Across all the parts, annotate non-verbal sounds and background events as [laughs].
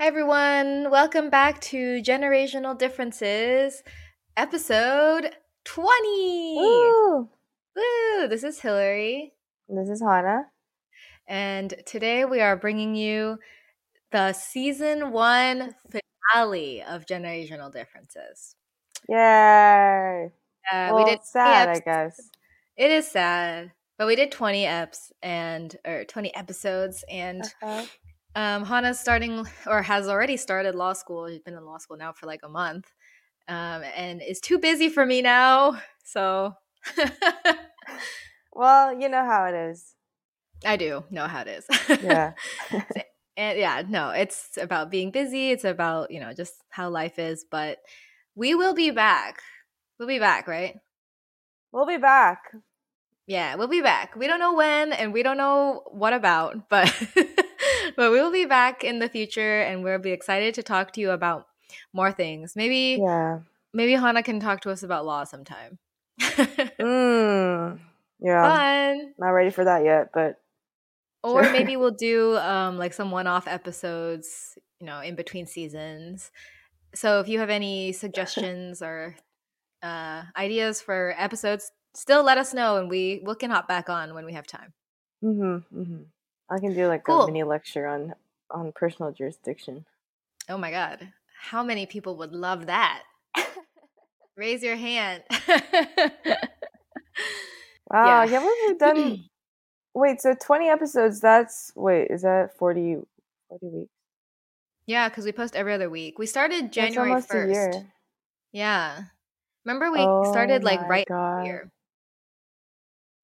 Hi, everyone. Welcome back to Generasianal Differences, episode 20. Woo! Woo! This is Hillary. This is Honna. And today we are bringing you the season one finale of Generasianal Differences. Yay! Uh, well, we did sad, I guess. It is sad, but we did 20 eps and or 20 episodes and Uh-huh. Um Honna's starting or has already started law school. She's been in law school now for like a month. Um and is too busy for me now. So Well, you know how it is. [laughs] I do know how it is. Yeah. [laughs] and yeah, no, it's about being busy. It's about, you know, just how life is, but we will be back. We'll be back, right? we'll be back. Yeah, we'll be back. We don't know when and we don't know what about, but [laughs] but we will be back in the future and we'll be excited to talk to you about more things. Maybe Yeah. maybe Honna can talk to us about law sometime. [laughs] Mm. Yeah. Fun. Not ready for that yet, but Or Sure. maybe we'll [laughs] do um like some one-off episodes, you know, in between seasons. So if you have any suggestions or uh ideas for episodes, still let us know and we we can hop back on when we have time. mm-hmm, mm-hmm. I can do like Cool. a mini lecture on on personal jurisdiction. Oh my god. How many people would love that? [laughs] Raise your hand. [laughs] Wow, Yeah. we've [clears throat] done wait, so twenty episodes, that's wait, is that 40, 40 weeks? yeah, because we post every other week. We started January almost a 1st. year. Yeah. Remember we Oh started like right here.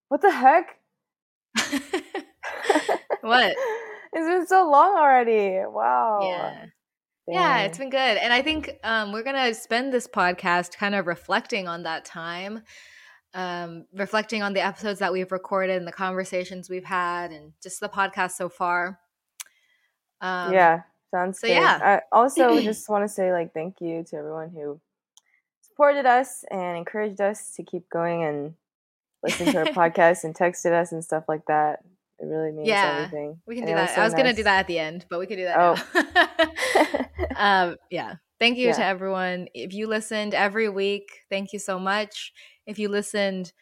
What the heck? [laughs] what? [laughs] It's been so long already. Wow. Yeah. Yeah, it's been good. And I think um, we're going to spend this podcast kind of reflecting on that time, um, reflecting on the episodes that we've recorded and the conversations we've had and just the podcast so far. Um, yeah, sounds so good. yeah. I also [clears throat] just want to say like thank you to everyone who supported us and encouraged us to keep going and listen to our [laughs] podcast and texted us and stuff like that. It really means Yeah, everything. We can do that. so I was going to do that at the end, but we could do that Oh. now. [laughs] um, yeah. Thank you to everyone. If you listened every week, thank you so much. If you listened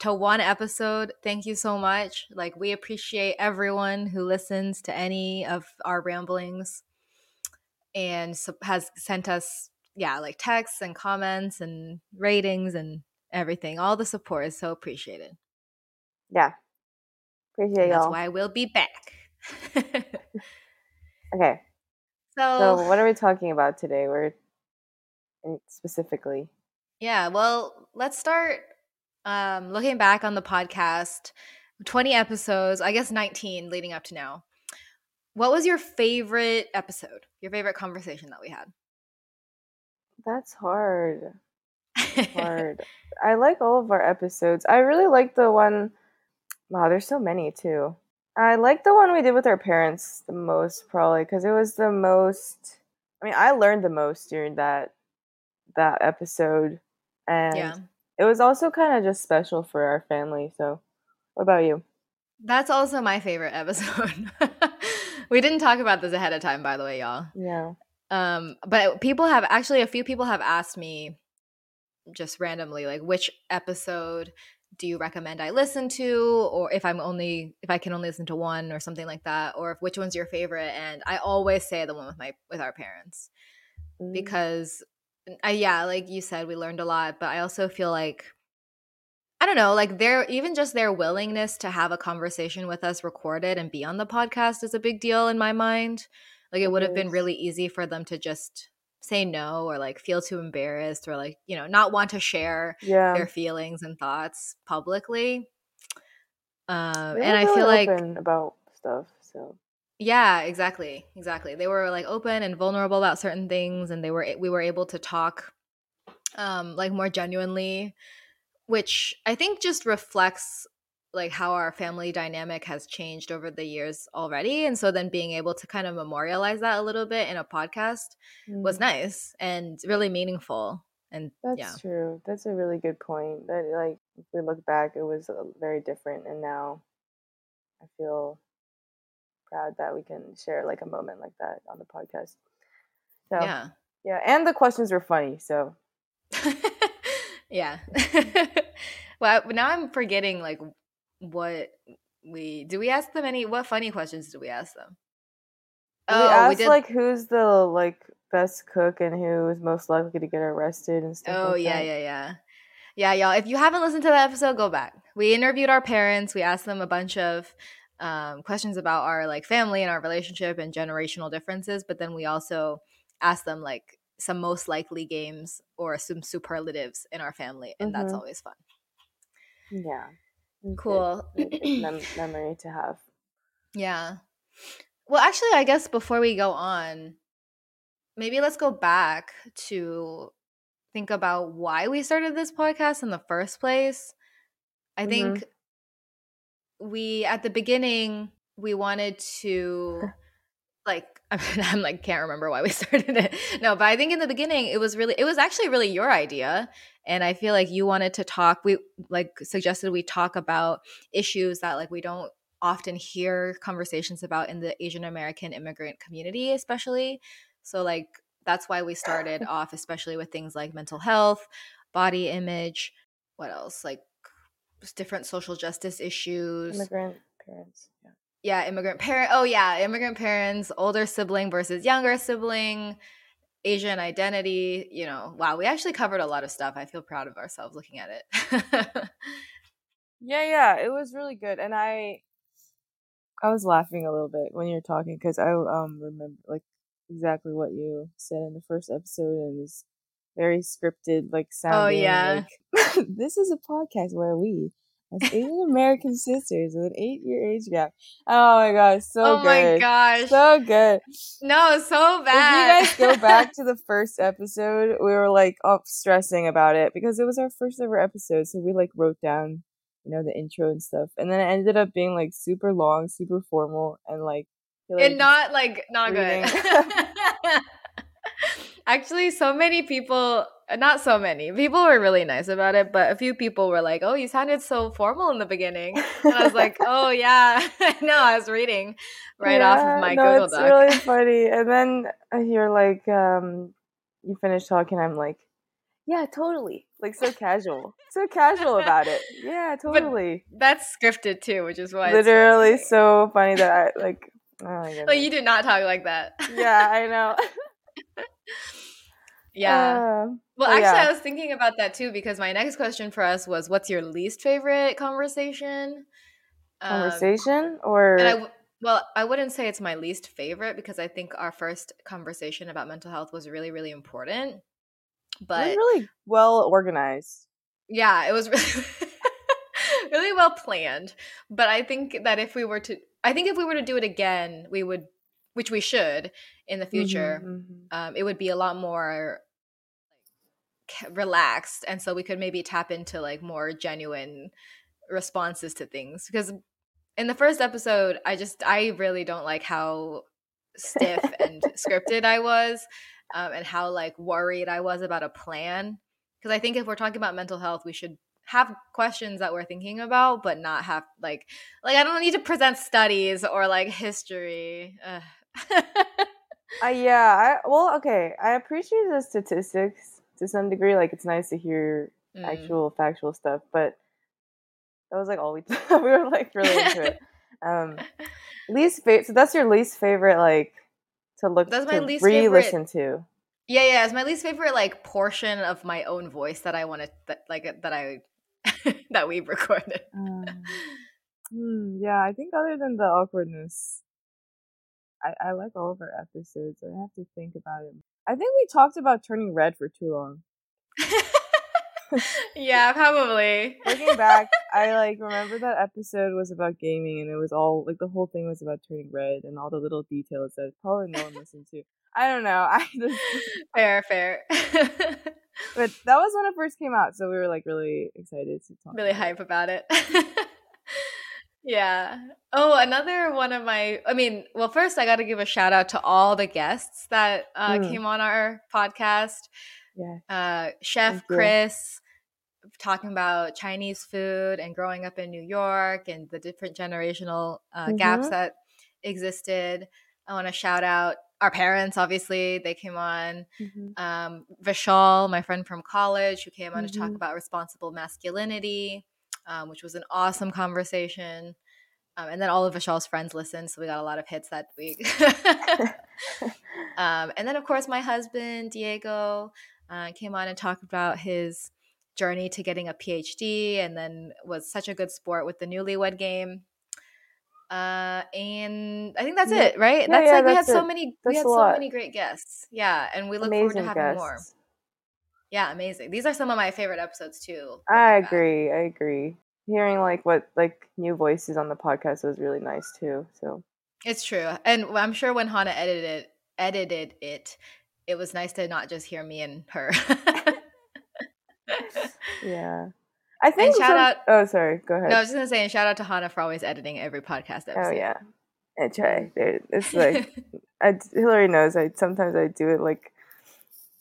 to one episode, thank you so much. Like, we appreciate everyone who listens to any of our ramblings and has sent us, yeah, like texts and comments and ratings and everything. All the support is so appreciated. yeah. Appreciate that's y'all. why we'll be back. [laughs] Okay. so, So what are we talking about today? We're specifically. Yeah, well, let's start um, looking back on the podcast 20 episodes, I guess 19 leading up to now. What was your favorite episode? Your favorite conversation that we had? That's hard. [laughs] hard. I like all of our episodes. I really like the one. Wow, there's so many too. I like the one we did with our parents the most, probably because it was the most. I mean, I learned the most during that that episode, and yeah. it was also kind of just special for our family. So, what about you? That's also my favorite episode. [laughs] we didn't talk about this ahead of time, by the way, y'all. Yeah. Um, but people have actually a few people have asked me just randomly, like, which episode do you recommend I listen to, or if I'm only if I can only listen to one or something like that, or if, which one's your favorite? And I always say the one with my with our parents Mm, because I yeah, like you said, we learned a lot, but I also feel like I don't know, like their even just their willingness to have a conversation with us recorded and be on the podcast is a big deal in my mind. Like it It would have been really easy for them to just say no or like feel too embarrassed or like, you know, not want to share yeah. their feelings and thoughts publicly. Um They and I feel like open about stuff. So yeah, exactly. Exactly. They were like open and vulnerable about certain things and they were we were able to talk um like more genuinely, which I think just reflects like how our family dynamic has changed over the years already and so then being able to kind of memorialize that a little bit in a podcast was mm, nice and really meaningful and that's yeah. true. That's a really good point. That like if we look back, it was uh, very different, and now I feel proud that we can share like a moment like that on the podcast. So Yeah. yeah, and the questions were funny. So [laughs] yeah. [laughs] [laughs] well, now I'm forgetting like what we do. We ask them any what funny questions do we ask them? we asked like who's the like best cook and who is most likely to get arrested and stuff. Oh like yeah, that. yeah, yeah. Yeah, y'all. If you haven't listened to that episode, go back. We interviewed our parents. We asked them a bunch of um, questions about our like family and our relationship and generational differences. But then we also asked them like some most likely games or some superlatives in our family, and that's Mhm. always fun. Yeah. Cool. mem- [clears throat] memory to have. Yeah. Well, actually, I guess before we go on, maybe let's go back to think about why we started this podcast in the first place. I Mhm. think we, at the beginning, we wanted to, [laughs] like, [laughs] I'm like, can't remember why we [laughs] started it. No, but I think in the beginning, it was really, it was actually really your idea. And I feel like you wanted to talk, we like suggested we talk about issues that, like, we don't often hear conversations about in the Asian American immigrant community, especially. So, like, that's why we started [laughs] off, especially with things like mental health, body image, what else? Like, different social justice issues. Immigrant parents. Yeah. Yeah, immigrant parent. Oh, yeah, immigrant parents, older sibling versus younger sibling, Asian identity. You know, wow, we actually covered a lot of stuff. I feel proud of ourselves looking at it. Yeah, yeah, it was really good, and I, I was laughing a little bit when you were talking because I um remember like exactly what you said in the first episode and this very scripted like sounding. yeah. like, [laughs] this is a podcast where we, as Asian American sisters with an eight-year age gap. Oh my gosh, so oh good, my gosh. so good. no, so bad. If you guys go back to the [laughs] first episode, we were like up stressing about it because it was our first ever episode. So we like wrote down, you know, the intro and stuff, and then it ended up being like super long, super formal, and like, Hillary and not like not good. [laughs] Actually, so many people, not so many people were really nice about it, but a few people were like, "Oh, you sounded so formal in the beginning," and I was like, [laughs] "Oh yeah, [laughs] no, I was reading right off of my no, Google it's Doc." really funny. And then you're like, um, you finish talking. I'm like, yeah, totally. Like so casual, so casual about it. Yeah, [laughs] totally. That's scripted too, which is why Literally so funny that I like. Oh my goodness. Like you did not talk like that. yeah, I know. Yeah. Uh, Well, actually, yeah. I was thinking about that too because my next question for us was, "What's your least favorite conversation?" Um, conversation or and I w- well, I wouldn't say it's my least favorite because I think our first conversation about mental health was really, really important. it was But really well organized. yeah, it was [laughs] really, really well planned. But I think that if we were to, I think if we were to do it again, we would, which we should in the future. Mhm, mhm. um, it would be a lot more relaxed and so we could maybe tap into like more genuine responses to things because in the first episode i just i really don't like how stiff and [laughs] scripted i was um, and how like worried i was about a plan because i think if we're talking about mental health we should have questions that we're thinking about but not have like like i don't need to present studies or like history. [laughs] Uh, yeah, I well, okay. I appreciate the statistics to some degree. Like, it's nice to hear Mm. actual factual stuff, but that was like all we [laughs] we were like really into it. [laughs] Um, least favorite. So that's your least favorite, like to look. That's my least favorite- re-listen to. Yeah, yeah, it's my least favorite like portion of my own voice that I want to that like that I [laughs] that we recorded. Um, hmm, yeah, I think other than the awkwardness, I I like all of our episodes. I have to think about it. I think we talked about turning red for too long. [laughs] yeah, probably. [laughs] looking back, I like remember that [laughs] episode was about gaming, and it was all like the whole thing was about turning red and all the little details that probably no one listened to. I don't know. I just, fair, fair. but that was when it first came out, so we were like really excited to talk. really about hype about it. Yeah. Oh, another one of my I mean, well, first I got to give a shout out to all the guests that uh, Mm. came on our podcast. Yeah, uh, Chef Thank you. Chris talking about Chinese food and growing up in New York and the different generational uh, gaps Mhm. that existed. I want to shout out our parents, obviously, they came on. Mhm. Um, Vishal, my friend from college, who came on to talk Mhm. about responsible masculinity, um, which was an awesome conversation. Um, and then all of Vishal's friends listened, so we got a lot of hits that week. [laughs] um, and then, of course, my husband, Diego, uh, came on and talked about his journey to getting a PhD and then was such a good sport with the newlywed game. Uh, and I think that's Yeah. it, right? Yeah, that's yeah, like we had that's so it. many we had so many great guests. Yeah, and we look Amazing forward to having more. Yeah, amazing. These are some of my favorite episodes too. I back. agree. I agree. Hearing like what like new voices on the podcast was really nice too. So It's true. And I'm sure when Honna edited it, edited it, it was nice to not just hear me and her. [laughs] yeah, I think. shout some- out- Oh, sorry. Go ahead. no, I was just gonna say, and shout out to Honna for always editing every podcast oh, episode. oh yeah, I try. It's like [laughs] I, Hillary knows. I sometimes I do it like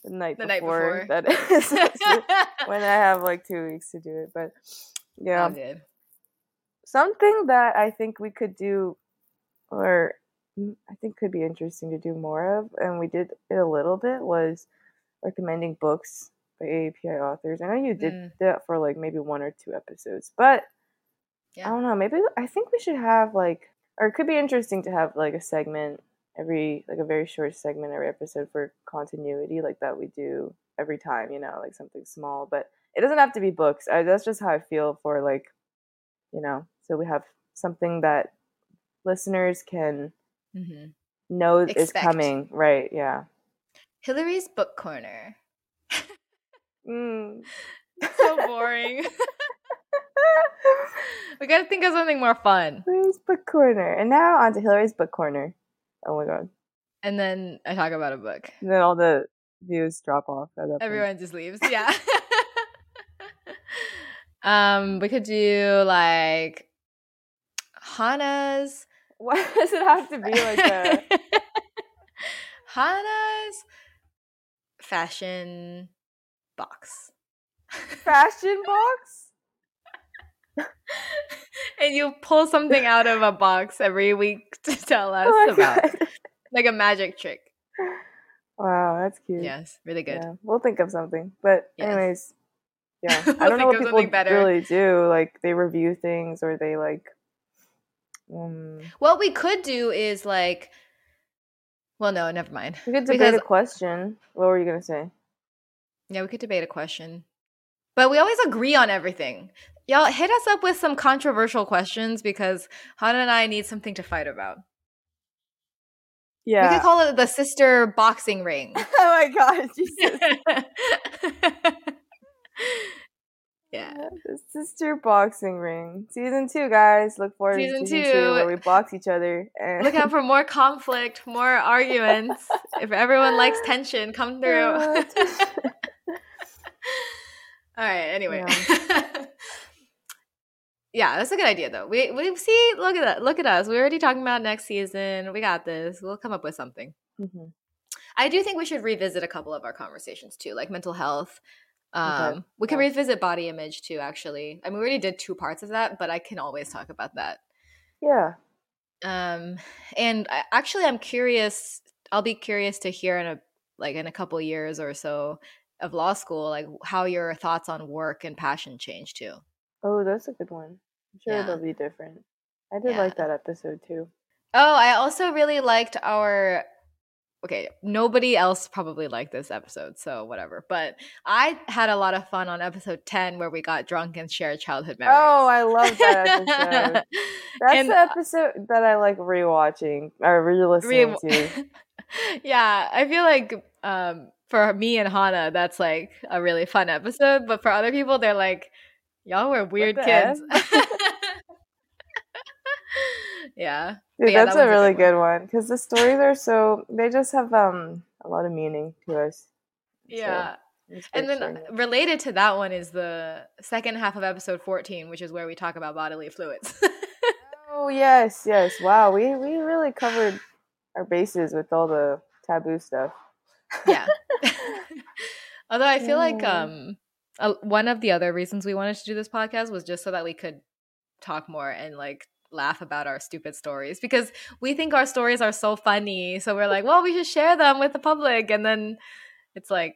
the night The night before. before. That is [laughs] [laughs] when I have like two weeks to do it. But yeah, something that I think we could do, or mm, I think could be interesting to do more of, and we did it a little bit, was recommending books by AAPI authors. I know you did Mm. that for like maybe one or two episodes, but Yeah. I don't know. Maybe I think we should have like, or it could be interesting to have like a segment every, like a very short segment every episode for continuity, like that we do every time. You know, like something small, but it doesn't have to be books. I, that's just how I feel for like, you know. So we have something that listeners can hmm know is coming. Right? Yeah. Hillary's book corner. Mm. [laughs] so boring. [laughs] we gotta think of something more fun. Hillary's book corner, and now on to Hillary's book corner. Oh my god! And then I talk about a book. And then all the views drop off. At that point. Everyone just leaves. Yeah. [laughs] um, we could do like Honna's [laughs] Why does it have to be like a? [laughs] Honna's fashion box. fashion box? [laughs] and you pull something out of a box every week [laughs] to tell us Oh about God. like a magic trick. [laughs] Wow, that's cute. Yes, really good. Yeah, we'll think of something. But Yes. anyways, yeah, We'll I don't know what people better. really do. Like they review things or they like. Um, What we could do is like well no, never mind. we could debate Because- a question. What were you gonna say? Yeah, we could debate a question. But we always agree on everything. Y'all hit us up with some controversial questions because Honna and I need something to fight about. Yeah. We could call it the sister boxing ring. [laughs] oh my god, [laughs] Jesus. yeah. The sister boxing ring, season two, guys. Look forward Season to season two. two where we box each other. And Look out for more conflict, more arguments. if everyone likes [laughs] tension, come through. All right, anyway. [laughs] Yeah. that's a good idea though. We we see look at that. Look at us. We're already talking about next season. We got this. We'll come up with something. Mhm. I do think we should revisit a couple of our conversations too, like mental health. Um, we can yeah. revisit body image too, actually. I mean, we already did two parts of that, but I can always talk about that. Yeah. Um, and I, actually, I'm curious. I'll be curious to hear in a like in a couple years or so of law school, like how your thoughts on work and passion change too. Oh, that's a good one. I'm sure Yeah. it'll be different. I did Yeah. like that episode too. Oh, I also really liked our. Okay, nobody else probably liked this episode, so whatever. But I had a lot of fun on episode 10 where we got drunk and shared childhood memories. Oh, I love that episode. [laughs] That's And, the episode that I like rewatching or re-listening Re- to. [laughs] yeah, I feel like um, for me and Honna, that's like a really fun episode. But for other people, they're like, y'all were weird kids. [laughs] yeah. Dude, yeah, that's that a really good good one because the stories are so they just have um a lot of meaning to us. Yeah. It's and then sharing related to that one is the second half of episode 14, which is where we talk about bodily fluids. [laughs] Oh yes, yes. Wow, we we really covered our bases with all the taboo stuff. Yeah. [laughs] Although I feel like um uh, one of the other reasons we wanted to do this podcast was just so that we could talk more and like laugh about our stupid stories because we think our stories are so funny. So we're like, well, we should share them with the public. And then it's like,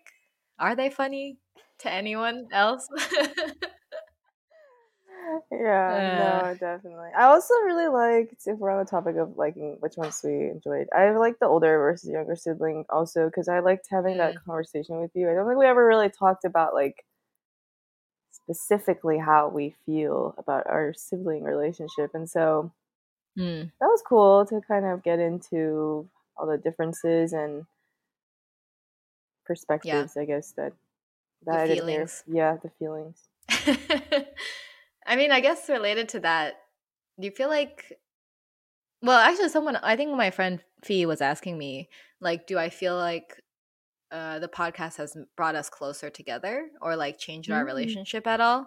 are they funny to anyone else? [laughs] yeah, uh, no, definitely. I also really liked, if we're on the topic of liking which ones we enjoyed, I like the older versus younger sibling also because I liked having mm. that conversation with you. I don't think we ever really talked about like specifically how we feel about our sibling relationship. And so mm. that was cool to kind of get into all the differences and perspectives, yeah. I guess, that that the feelings. Yeah, the feelings. [laughs] I mean, I guess related to that, do you feel like well, actually someone I think my friend Fee was asking me, like, do I feel like uh, the podcast has brought us closer together or like changed mm-hmm. our mm. relationship at all.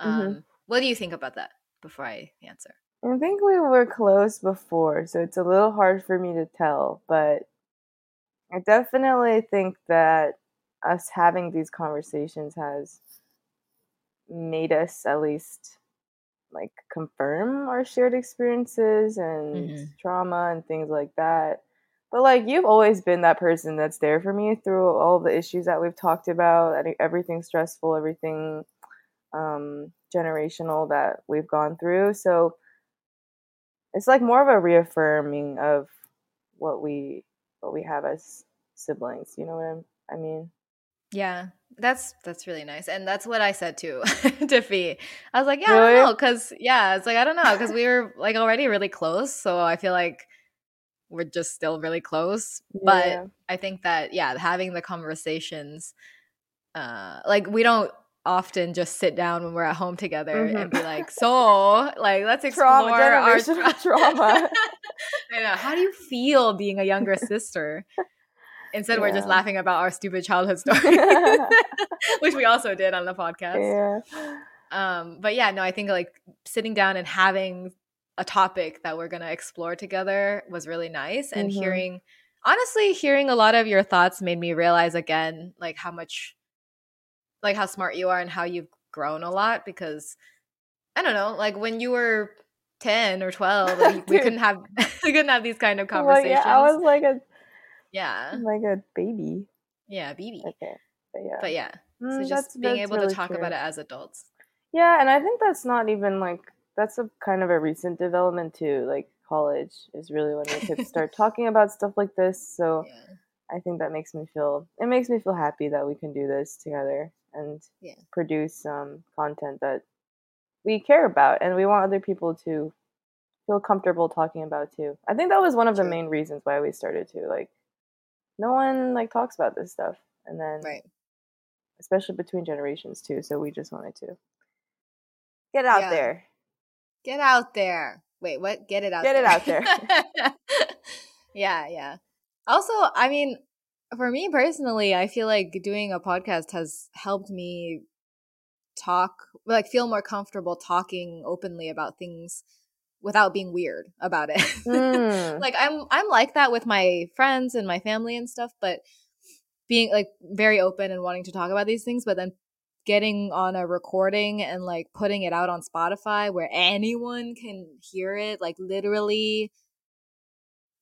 Mm-hmm. Um, mm-hmm. What do you think about that before I answer? I think we were close before, so it's a little hard for me to tell, but I definitely think that us having these conversations has made us at least like confirm our shared experiences and mm-hmm. trauma and things like that but like you've always been that person that's there for me through all the issues that we've talked about, everything stressful, everything um, generational that we've gone through. So it's like more of a reaffirming of what we what we have as siblings. You know what I'm, I mean? Yeah, that's that's really nice, and that's what I said too [laughs] to Fee. I was like, yeah, really? I don't know, because yeah, it's like I don't know, because we were like already really close, so I feel like we're just still really close. Yeah. But I think that yeah, having the conversations, uh, like we don't often just sit down when we're at home together mm-hmm. and be like, so like let's explore [laughs] trauma, our tra- trauma. I know. How do you feel being a younger sister? Instead, yeah. we're just laughing about our stupid childhood [laughs] stories, [laughs] which we also did on the podcast. Yeah. Um, but yeah, no, I think like sitting down and having a topic that we're going to explore together was really nice and mm-hmm. hearing honestly hearing a lot of your thoughts made me realize again like how much like how smart you are and how you've grown a lot because i don't know like when you were 10 or 12 like, we [laughs] couldn't have we couldn't have these kind of conversations well, yeah, i was like a yeah like a baby yeah baby okay but yeah but yeah mm, so just being able really to talk true. about it as adults yeah and i think that's not even like that's a kind of a recent development too. Like college is really when we could start [laughs] talking about stuff like this. So yeah. I think that makes me feel it makes me feel happy that we can do this together and yeah. produce um, content that we care about and we want other people to feel comfortable talking about too. I think that was one of True. the main reasons why we started to like no one like talks about this stuff and then right. especially between generations too, so we just wanted to get out yeah. there Get out there. Wait, what? Get it out Get there. it out there. [laughs] yeah, yeah. Also, I mean, for me personally, I feel like doing a podcast has helped me talk, like, feel more comfortable talking openly about things without being weird about it. [laughs] Mm. like I'm I'm like that with my friends and my family and stuff, but being like very open and wanting to talk about these things, but then getting on a recording and like putting it out on Spotify where anyone can hear it, like literally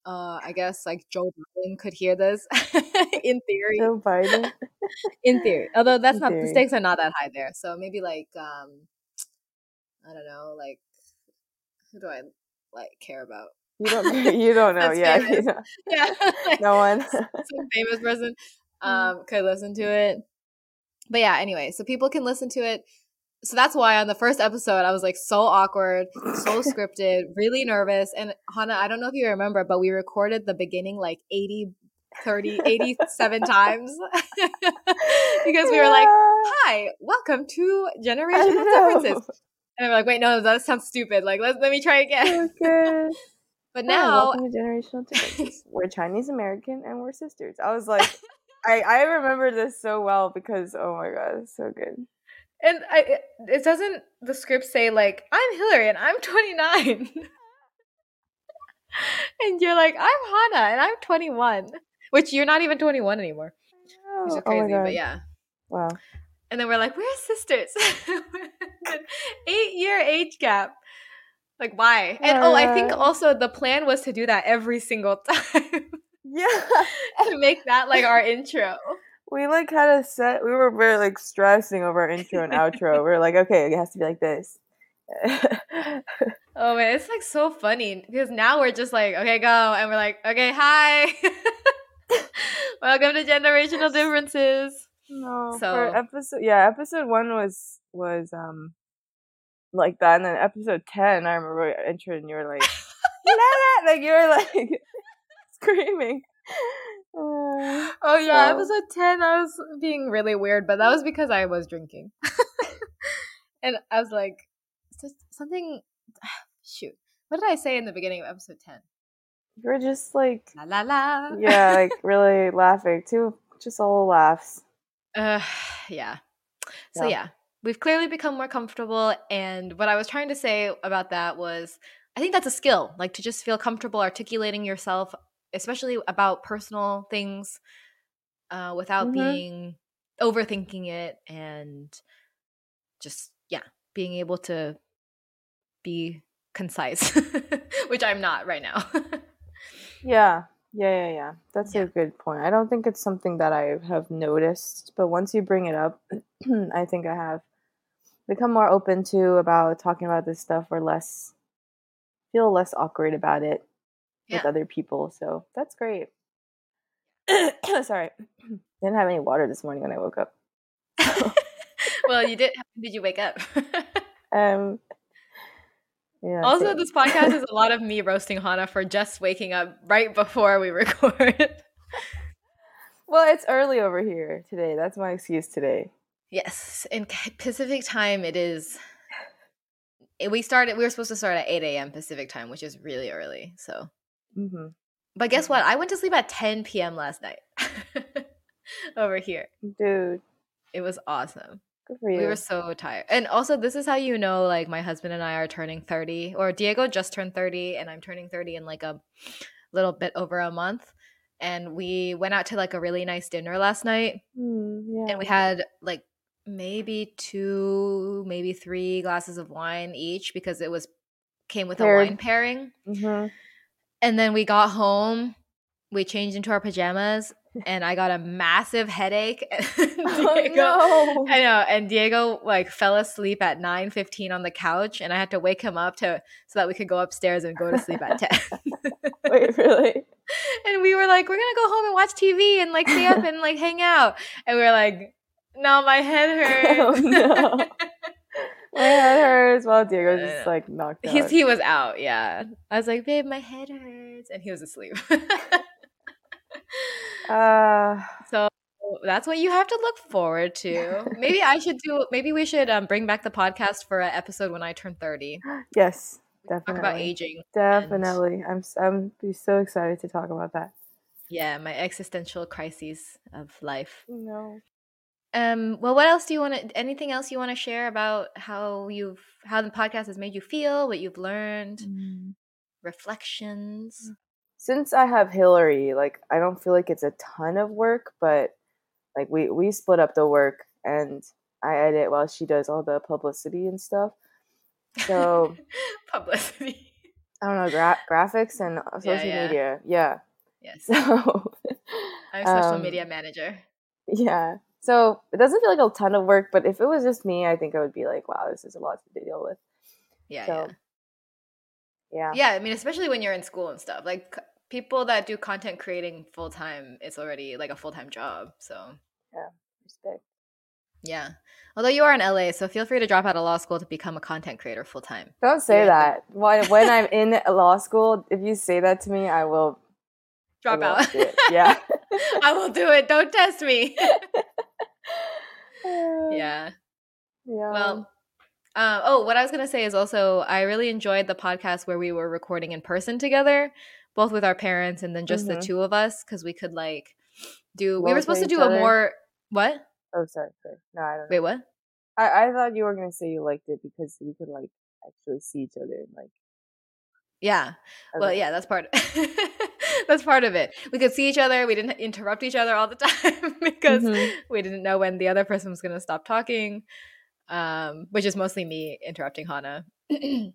uh I guess like Joe Biden could hear this [laughs] in theory. Joe Biden. [laughs] in theory. Although that's in not theory. the stakes are not that high there. So maybe like um I don't know, like who do I like care about? You don't [laughs] [laughs] you don't know, yeah. [laughs] You know. Yeah. no one. Some famous person mm. um could listen to it but yeah, anyway, so people can listen to it. So that's why on the first episode, I was like so awkward, so scripted, really nervous. And Honna, I don't know if you remember, but we recorded the beginning like 80, 30, 87 times because we were like, hi, welcome to Generasianal Differences. And I'm like, wait, no, that sounds stupid. Like, let, let me try again. Oh okay. [laughs] but now, Generasianal Differences. [laughs] we're Chinese American and we're sisters. I was like, I I remember this so well because oh my god, it's so good. And I it doesn't the script say like I'm Hillary and I'm 29. [laughs] and you're like I'm Honna and I'm 21, which you're not even 21 anymore. Which is oh crazy, oh but yeah. Wow. And then we're like, we're sisters. [laughs] Eight year age gap. Like why? And oh, I think also the plan was to do that every single [laughs] time. yeah. to make that like our intro. [laughs] We like kind of set. We were very like stressing over our intro and outro. We are like, okay, it has to be like this. oh man, it's like so funny because now we're just like, okay, go, and we're like, okay, hi, welcome to Generasianal Differences. No, so for episode, yeah, episode one was was um like that, and then episode ten, I remember I entered and you were like, like you were like [laughs] screaming. Uh, oh yeah, so. episode ten, I was being really weird, but that was because I was drinking, [laughs] and I was like, something. [sighs] Shoot, what did I say in the beginning of episode ten? You were just like la la la. Yeah, like [laughs] really laughing too, just all laughs. Uh, [sighs] yeah. So yeah. yeah, we've clearly become more comfortable. And what I was trying to say about that was, I think that's a skill, like to just feel comfortable articulating yourself, especially about personal things, uh, without mm-hmm. being overthinking it and just yeah, being able to be concise, [laughs] which I'm not right now. [laughs] yeah, yeah, yeah, yeah. That's yeah. a good point. I don't think it's something that I have noticed, but once you bring it up, [clears throat] I think I have become more open to about talking about this stuff or less feel less awkward about it yeah. with other people. So that's great. [clears throat] Sorry. [clears throat] Didn't have any water this morning when I woke up. [laughs] well, you did did you wake up? [laughs] um yeah, also, this podcast is a lot of me roasting Honna for just waking up right before we [laughs] record. well, it's early over here today. That's my excuse today. Yes, in Pacific time, it is. We started. We were supposed to start at eight a.m. Pacific time, which is really early. So, mm-hmm. but guess what? I went to sleep at ten p.m. last night. [laughs] over here, dude. It was awesome. Good for you. We were so tired. And also, this is how you know, like, my husband and I are turning 30, or Diego just turned 30, and I'm turning 30 in like a little bit over a month. And we went out to like a really nice dinner last night. Mm, yeah. And we had like maybe two, maybe three glasses of wine each because it was came with Paired. a wine pairing. Mm-hmm. And then we got home, we changed into our pajamas, and I got a massive headache. [laughs] [laughs] Oh, Diego, oh, no. I know, and Diego like fell asleep at nine fifteen on the couch, and I had to wake him up to so that we could go upstairs and go to sleep at ten. [laughs] Wait, really? And we were like, we're gonna go home and watch TV and like stay up and like hang out, and we were like, no, my head oh, hurts. Oh, no. my head hurts while Diego's just like knocked out. He's, he was out, yeah. I was like, babe, my head hurts, and he was asleep. Uh, so that's what you have to look forward to. [laughs] Maybe I should do. Maybe we should um, bring back the podcast for an episode when I turn thirty. Yes, definitely. Talk about aging. Definitely, and, I'm I'm be so excited to talk about that. Yeah, my existential crises of life. No. Um. Well, what else do you want to? Anything else you want to share about how you've how the podcast has made you feel? What you've learned? Mm. Reflections since I have Hillary, like I don't feel like it's a ton of work, but like we we split up the work and I edit while she does all the publicity and stuff. So [laughs] publicity. I don't know gra- graphics and social yeah, yeah. media. Yeah. Yes. So [laughs] I'm social um, media manager. Yeah. So it doesn't feel like a ton of work, but if it was just me, I think I would be like, wow, this is a lot to deal with. Yeah. So, yeah. Yeah. I mean, especially when you're in school and stuff. Like people that do content creating full time, it's already like a full time job. So yeah, respect. Yeah. Although you are in LA, so feel free to drop out of law school to become a content creator full time. Don't say yeah. that. When [laughs] when I'm in law school, if you say that to me, I will drop I will out. Yeah. [laughs] I will do it. Don't test me. yeah. [laughs] Yeah. Well, um, oh, what I was gonna say is also I really enjoyed the podcast where we were recording in person together, both with our parents and then just mm-hmm. the two of us because we could like do. we were supposed to do a more what? Oh, sorry, sorry. No, I don't. Wait, what? I I thought you were gonna say you liked it because we could like actually see each other and like. Yeah. Okay. Well, yeah, that's part. [laughs] that's part of it. We could see each other. We didn't interrupt each other all the [laughs] time because mm-hmm. we didn't know when the other person was going to stop talking, um, which is mostly me interrupting Honna. [clears throat]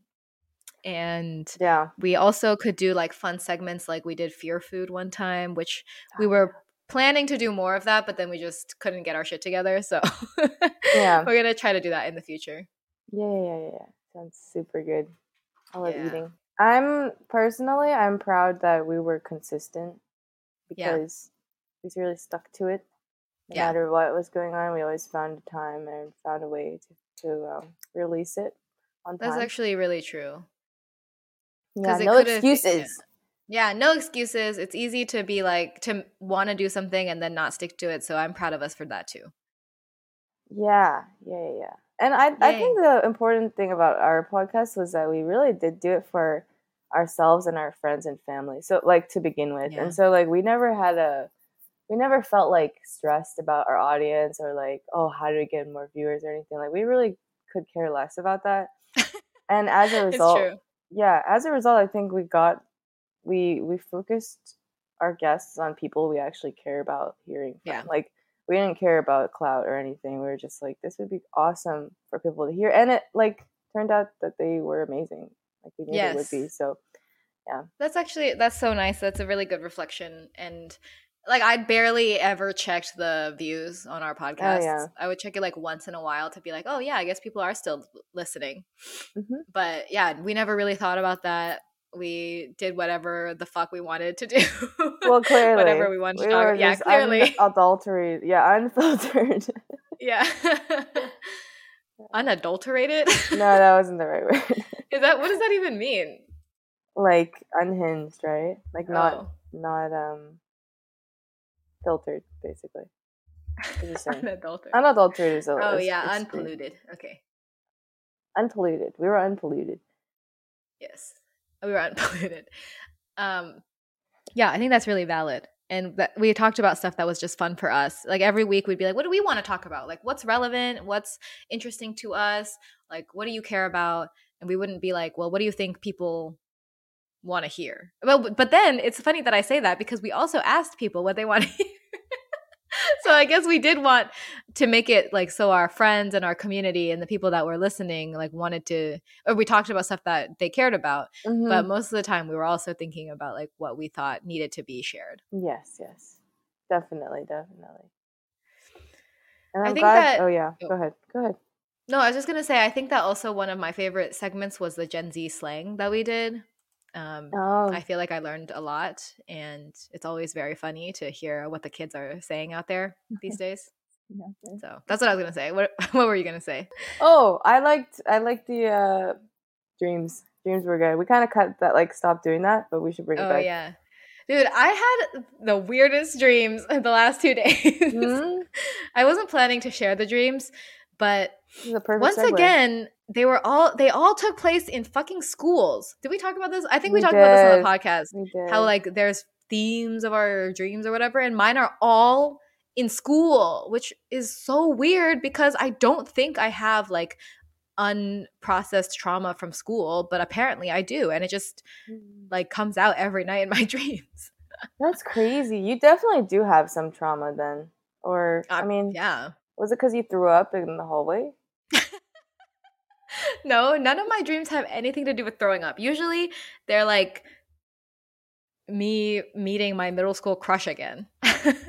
And Yeah. we also could do like fun segments like we did fear food one time, which we were planning to do more of that, but then we just couldn't get our shit together. So [laughs] Yeah. we're gonna try to do that in the future. Yeah, yeah, yeah, yeah. Sounds super good. I love Yeah. eating. I'm personally, I'm proud that we were consistent Yeah. because we really stuck to it. No Yeah. matter what was going on, we always found a time and found a way to, to um, release it on time. That's actually really true. Yeah, no excuses. Yeah, no excuses. It's easy to be like to want to do something and then not stick to it. So I'm proud of us for that too. Yeah, yeah, yeah, yeah. And I, I think the important thing about our podcast was that we really did do it for ourselves and our friends and family. So, like to begin with, Yeah. and so like we never had a, we never felt like stressed about our audience or like, oh, how do we get more viewers or anything. Like we really could care less about that. [laughs] And as a It's result, true. Yeah, as a result, I think we got, we we focused our guests on people we actually care about hearing from. Yeah. Like we didn't care about clout or anything. We were just like, this would be awesome for people to hear, and it like turned out that they were amazing, like we knew they would be. So yeah, That's actually that's so nice. That's a really good reflection. And like I barely ever checked the views on our podcast. yeah. I would check it like once in a while to be like, oh yeah, I guess people are still listening. Mhm. But yeah, we never really thought about that. We did whatever the fuck we wanted to do. well, [laughs] clearly, whatever we wanted to we talk. Yeah, clearly. unadulterated. Yeah, unfiltered. [laughs] yeah. [laughs] Unadulterated. no, that wasn't the right word. Is that what does that even mean? like unhinged, right? Like not Oh. not um filtered, basically. It's the [laughs] same. unadulterated. Unadulterated is a Oh is- yeah, unpolluted. Okay. Unpolluted. We were unpolluted. Yes, we were [laughs] unpolluted. Um, yeah, I think that's really valid. And that we talked about stuff that was just fun for us. Like every week, we'd be like, "What do we want to talk about? Like, what's relevant? What's interesting to us? Like, what do you care about?" And we wouldn't be like, "Well, what do you think people want to hear?" Well, but then it's funny that I say that because we also asked people what they want to [laughs] hear. so I guess we did want to make it like so our friends and our community and the people that were listening like wanted to or we talked about stuff that they cared about Mhm. but most of the time we were also thinking about like what we thought needed to be shared yes, yes, definitely, definitely. And I I'm think glad. that- oh yeah, oh. go ahead, go ahead. no i was just gonna say i think that also one of my favorite segments was the gen z slang that we did um, Oh, i feel like i learned a lot and it's always very funny to hear what the kids are saying out there these [laughs] days so that's what i was gonna say what, [laughs] what were you gonna say oh, I liked I liked the uh dreams. Dreams were good. We kind of cut that, like stopped doing that, but we should bring it oh back. Oh yeah dude i had the weirdest dreams [laughs] the last two days Mhm. i wasn't planning to share the dreams but This is a perfect once segue. again they were all they all took place in fucking schools did we talk about this i think we, We talked about this on the podcast we did. how like there's themes of our dreams or whatever and mine are all in school which is so weird because i don't think i have like unprocessed trauma from school but apparently i do and it just Mm. like comes out every night in my [laughs] dreams That's crazy. You definitely do have some trauma then. Or I Uh, mean, yeah was it because you threw up in the hallway? [laughs] no none of my dreams have anything to do with throwing up usually they're like me meeting my middle school crush again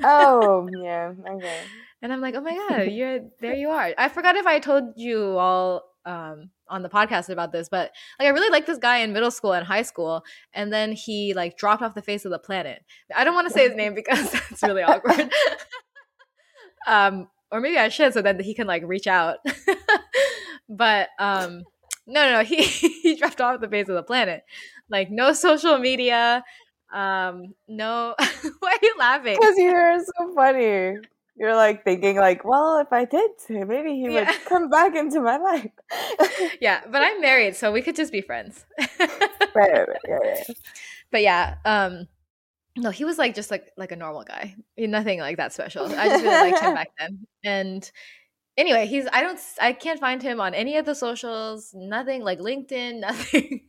Oh [laughs] yeah, okay. And I'm like, oh my god, [laughs] you're there. You are. I forgot if I told you all um, on the podcast about this, but like, I really liked this guy in middle school and high school, and then he like dropped off the face of the planet. I don't want to say his name because that's really awkward. um, or maybe I should, so that he can like reach out. [laughs] but um, no, no, no, he [laughs] he dropped off the face of the planet. Like, no social media. Um, no. [laughs] Why are you laughing? Because you're so funny. You're like thinking like, well, if I did, maybe he Yeah. would come back into my life. yeah, but I'm married, so we could just be friends. right, right, right, yeah. but yeah, um no, he was like just like like a normal guy. Nothing like that special. I just really liked him back [laughs] then. And anyway, he's I don't I can't find him on any of the socials, nothing like LinkedIn, [laughs] nothing.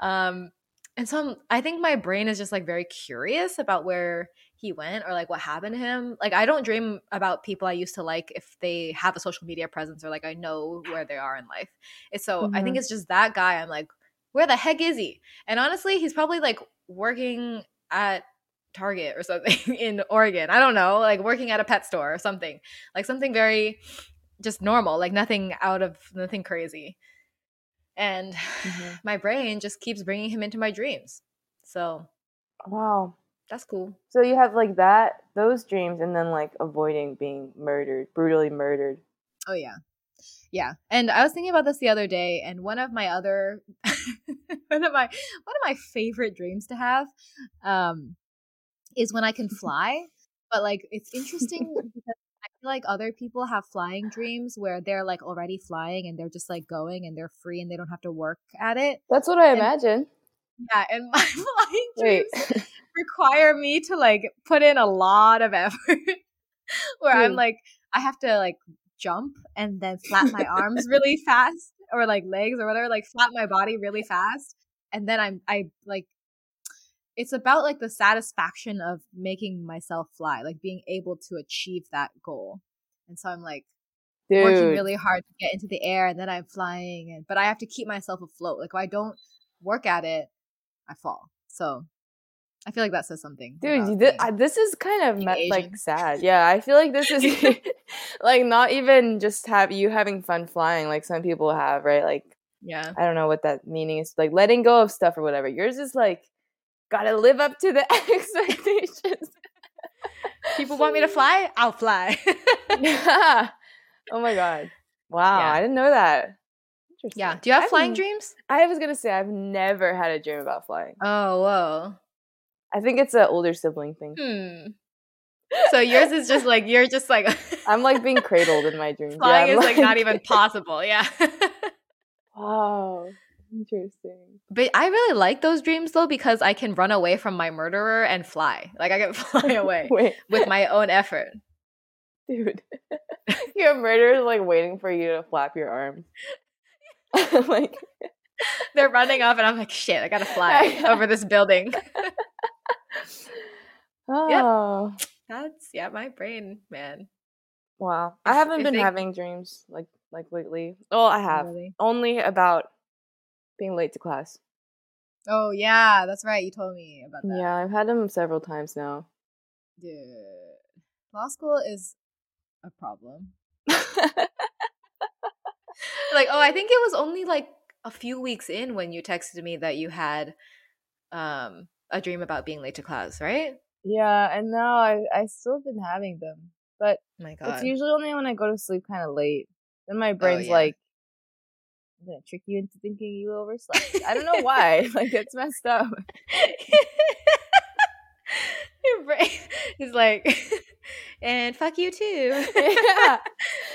um and so I'm, I think my brain is just like very curious about where he went or like what happened to him. Like I don't dream about people I used to like if they have a social media presence or like I know where they are in life. It's so I think Mhm. it's just that guy. I'm like, where the heck is he? And honestly, he's probably like working at Target or something [laughs] in Oregon. I don't know, like working at a pet store or something. Like something very just normal, like nothing out of nothing crazy. And mm-hmm. [sighs] my brain just keeps bringing him into my dreams. So, wow. That's cool. So you have like that, those dreams, and then like avoiding being murdered, brutally murdered. Oh, yeah. Yeah. And I was thinking about this the other day, and one of my other, [laughs] one of my, one of my favorite dreams to have, um, is when I can [laughs] fly. But like, it's interesting [laughs] because I feel like other people have flying dreams where they're like already flying and they're just like going and they're free and they don't have to work at it. That's what I and, imagine. Yeah, and my flying dreams require me to like put in a lot of effort where I'm like I have to like jump and then flap my arms really fast or like legs or whatever, like flap my body really fast. And then I'm I like it's about like the satisfaction of making myself fly, like being able to achieve that goal. And so I'm like Dude. working really hard to get into the air and then I'm flying and but I have to keep myself afloat. Like if I don't work at it, I fall. So I feel like that says something. Dude, th- this is kind of me- like sad. Yeah, I feel like this is [laughs] [laughs] like not even just have you having fun flying like some people have, right? Like yeah. I don't know what that meaning is. Like letting go of stuff or whatever. Yours is like got to live up to the [laughs] expectations. people want me to fly? I'll fly. yeah. Oh my god. Wow, yeah. I didn't know that. Yeah. Do you have I've, flying dreams? I was gonna say I've never had a dream about flying. Oh, whoa. I think it's an older sibling thing. Hmm. So yours is just like you're just like [laughs] I'm like being cradled in my dreams. Flying yeah, is like, like not even [laughs] possible. Yeah. [laughs] wow. Interesting. But I really like those dreams though because I can run away from my murderer and fly. Like I can fly away with my own effort. Dude. your murderer is like waiting for you to flap your arms. like they're running off and I'm like, shit, I gotta fly over this building. [laughs] Oh. Yep. That's yeah, my brain, man. Wow. I haven't been think... having dreams like like lately. Oh, I have. Really? Only about being late to class. Oh yeah, that's right. You told me about that. Yeah, I've had them several times now. Dude, law school is a problem. like, oh, I think it was only like a few weeks in when you texted me that you had um a dream about being late to class, right? Yeah, and now I I still been having them, but oh my God, it's usually only when I go to sleep kind of late. Then my oh, brain's oh, yeah. like, I'm gonna trick you into thinking you overslept. I don't know why. [laughs] like it's messed up. Your brain [laughs] is like, [laughs] and fuck you too. Yeah.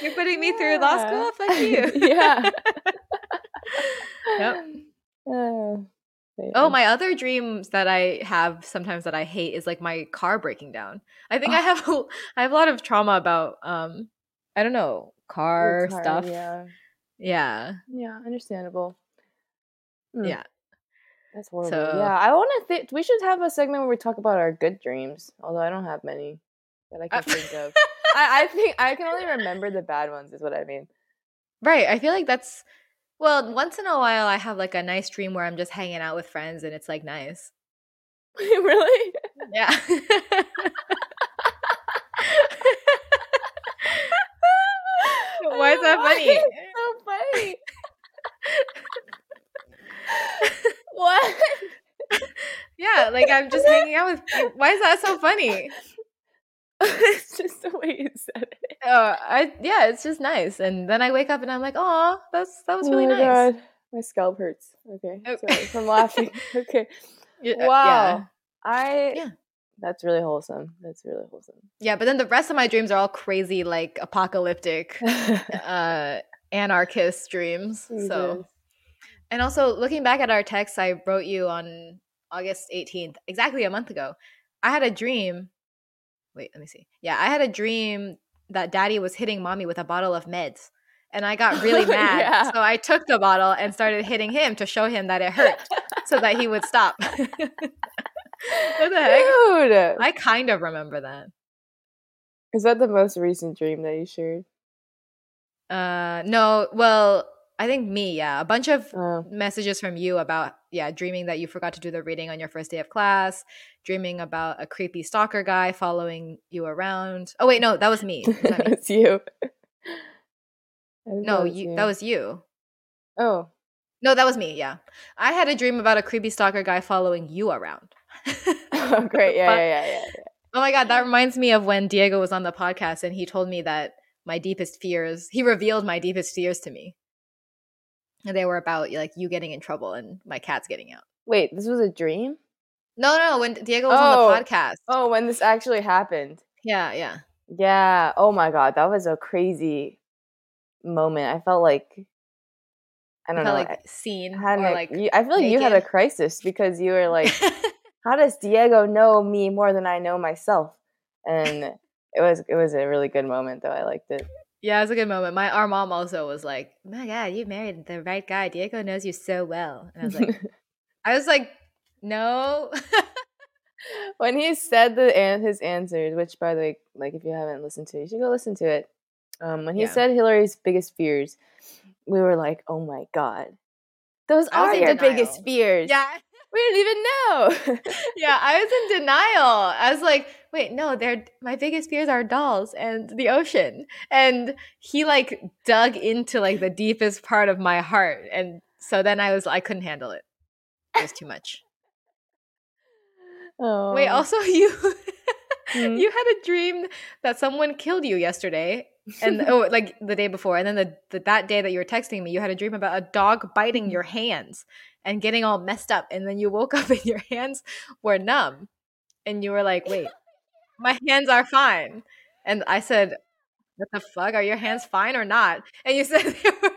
You're putting me yeah. through law school. Fuck you. yeah. yep. [sighs] Uh. Oh, my other dreams that I have sometimes that I hate is like my car breaking down. I think oh. I have a, I have a lot of trauma about um I don't know, car, stuff. Yeah. Yeah. Yeah, understandable. Mm. Yeah. That's horrible. So, yeah, I want to think we should have a segment where we talk about our good dreams, although I don't have many that I can uh, think of. [laughs] I, I think I can only remember the bad ones is what I mean. Right. I feel like that's well, once in a while, I have like a nice dream where I'm just hanging out with friends and it's like nice. [laughs] really? Yeah. [laughs] Why is that funny? So funny. [laughs] what? yeah, like I'm just hanging out with. Why is that so funny? [laughs] it's just the way you said it. Oh, I yeah, it's just nice. And then I wake up and I'm like, oh, that's that was really oh my nice. God. My scalp hurts. Okay, oh. sorry from laughing. [laughs] okay, yeah, wow. Yeah. I yeah. That's really wholesome. That's really wholesome. Yeah, but then the rest of my dreams are all crazy, like apocalyptic, [laughs] uh, anarchist dreams. Jesus. So, and also looking back at our text I wrote you on August 18th, exactly a month ago, I had a dream wait, let me see. Yeah, I had a dream that daddy was hitting mommy with a bottle of meds. And I got really [laughs] mad. yeah. So I took the bottle and started hitting him to show him that it hurt so that he would stop. [laughs] what the heck? Dude. I kind of remember that. Is that the most recent dream that you shared? Uh no, well, I think me, yeah. A bunch of Oh. messages from you about yeah, dreaming that you forgot to do the reading on your first day of class, dreaming about a creepy stalker guy following you around. Oh wait, no, that was me. [laughs] Was that me? it's you. Oh, no, that was you that was you. Oh. No, that was me, yeah. I had a dream about a creepy stalker guy following you around. [laughs] oh, great. Yeah, But- yeah, yeah, yeah, yeah. Oh my god, that reminds me of when Diego was on the podcast and he told me that my deepest fears, he revealed my deepest fears to me. And they were about like you getting in trouble and my cats getting out. Wait, this was a dream? No, no, when Diego was Oh. on the oh, podcast. Oh, when this actually happened. Yeah, yeah. Yeah. Oh my god, that was a crazy moment. I felt like I I don't felt know. like seen I, had or an- like you, I feel like you had a crisis because you were like, [laughs] "How does Diego know me more than I know myself?" And [laughs] it was it was a really good moment, though. I liked it. yeah, it was a good moment. My our mom also was like, "My God, you married the right guy. Diego knows you so well." And I was like, [laughs] I was like, no. [laughs] when he said the an- his answers, which by the way, like if you haven't listened to it, you should go listen to it. Um, when he Yeah. said Hillary's biggest fears, we were like, "Oh my god, those are your denial. biggest fears." yeah, [laughs] [laughs] we didn't even know. yeah. I was in denial. I was like, wait, no, they're my biggest fears are dolls and the ocean. And he like dug into like the deepest part of my heart, and so then I was I couldn't handle it. It was too much. Oh. Wait, also [laughs] you Hmm? you had a dream that someone killed you yesterday. And [laughs] oh, like the day before, and then the, the that day that you were texting me, you had a dream about a dog biting your hands and getting all messed up, and then you woke up [laughs] and your hands were numb, and you were like, "Wait, my hands are fine," and I said, "What the fuck? Are your hands fine or not?" And you said they were.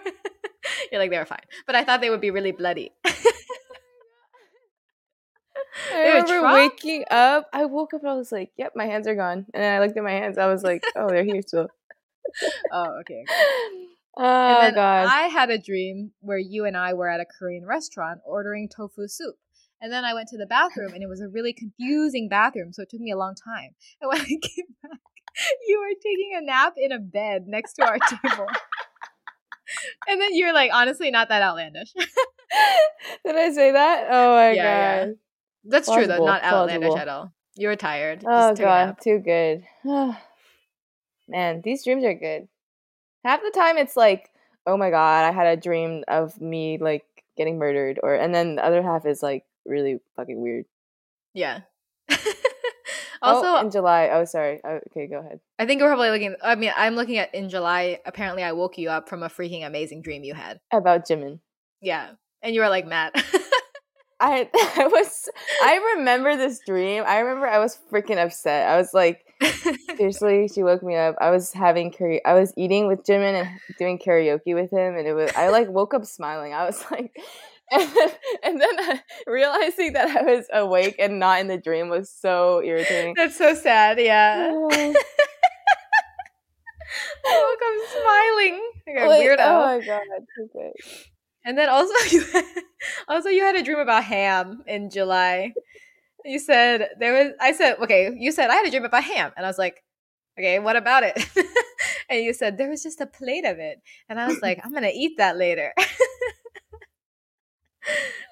You're like they were fine, but I thought they would be really bloody. I were remember waking up. I woke up and I was like, "Yep, my hands are gone." And then I looked at my hands. I was like, "Oh, they're here still." [laughs] oh, okay. [laughs] Oh god. I had a dream where you and I were at a Korean restaurant ordering tofu soup. And then I went to the bathroom and it was a really confusing bathroom, so it took me a long time. And when [laughs] I came back, you were taking a nap in a bed next to our table. and then you're like, honestly, not that outlandish. Did I say that? Oh my Yeah, yeah. That's true, though, Plausible, not outlandish plausible. at all. You were tired. Oh god, too good. [sighs] Man, these dreams are good. Half the time it's like, oh my god, I had a dream of me like getting murdered, or and then the other half is like really fucking weird. Yeah. Also, [laughs] oh, also, in July. Oh, sorry. Oh, okay, go ahead. I think we're probably looking. I mean, I'm looking at in July. Apparently, I woke you up from a freaking amazing dream you had. About Jimin. Yeah, and you were like mad. [laughs] I [laughs] I was I remember this dream. I remember I was freaking upset. I was like, [laughs] seriously, she woke me up. I was having karaoke. I was eating with Jimin and doing karaoke with him, and it was I like woke up smiling. I was [laughs] like, and then, and then uh, realizing that I was awake and not in the dream was so irritating. That's so sad. Yeah, I woke up smiling like a like, weirdo. oh my god, okay. And then also [laughs] you, also you had a dream about ham in July. You said there was. I said okay. You said I had a dream about ham, and I was like, okay, what about it? [laughs] and you said there was just a plate of it, and I was like, [laughs] I'm gonna eat that later.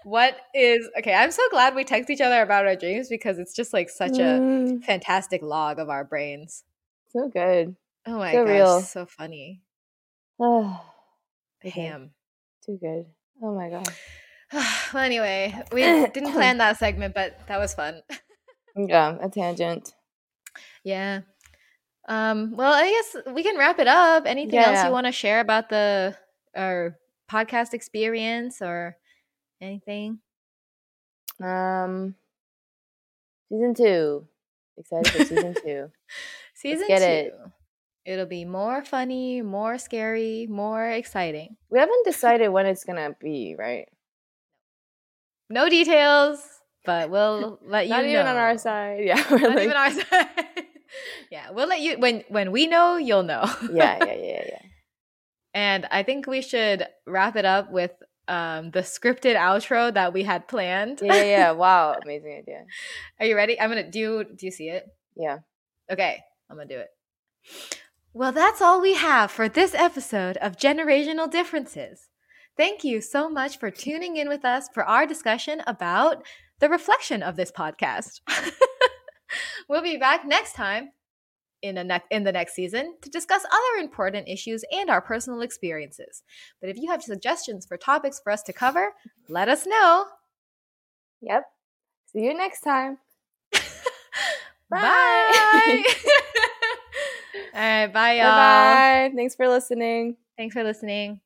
what is okay? I'm so glad we text each other about our dreams because it's just like such a Mm, fantastic log of our brains. so good. Oh my So gosh, real. so funny. [sighs] Oh. Ham. Too good. Oh my god. [sighs] well, anyway, we [clears throat] didn't plan that segment, but that was fun. [laughs] Yeah, a tangent. yeah. Um, well, I guess we can wrap it up. Anything Yeah, else yeah. you want to share about the our podcast experience or anything? Um, season two. Excited for season two. [laughs] Season get two. it. It'll be more funny, more scary, more exciting. We haven't decided when it's gonna be, right? No details, but [laughs] we'll let you know. Not know. even on our side. [laughs] Yeah, we're Not like, even our [laughs] side. yeah, we'll let you when when we know, you'll know. yeah, yeah, yeah, yeah. And I think we should wrap it up with um, the scripted outro that we had planned. Yeah, yeah, yeah. Wow, amazing idea. Are you ready? I'm gonna do. You, do you see it? Yeah. Okay, I'm gonna do it. Well, that's all we have for this episode of Generasianal Differences. thank you so much for tuning in with us for our discussion about the reflection of this podcast. [laughs] we'll be back next time in, ne- in the next season to discuss other important issues and our personal experiences. But if you have suggestions for topics for us to cover, let us know. Yep. See you next time. [laughs] bye. bye. [laughs] All right. Bye, y'all. Bye. Thanks for listening. Thanks for listening.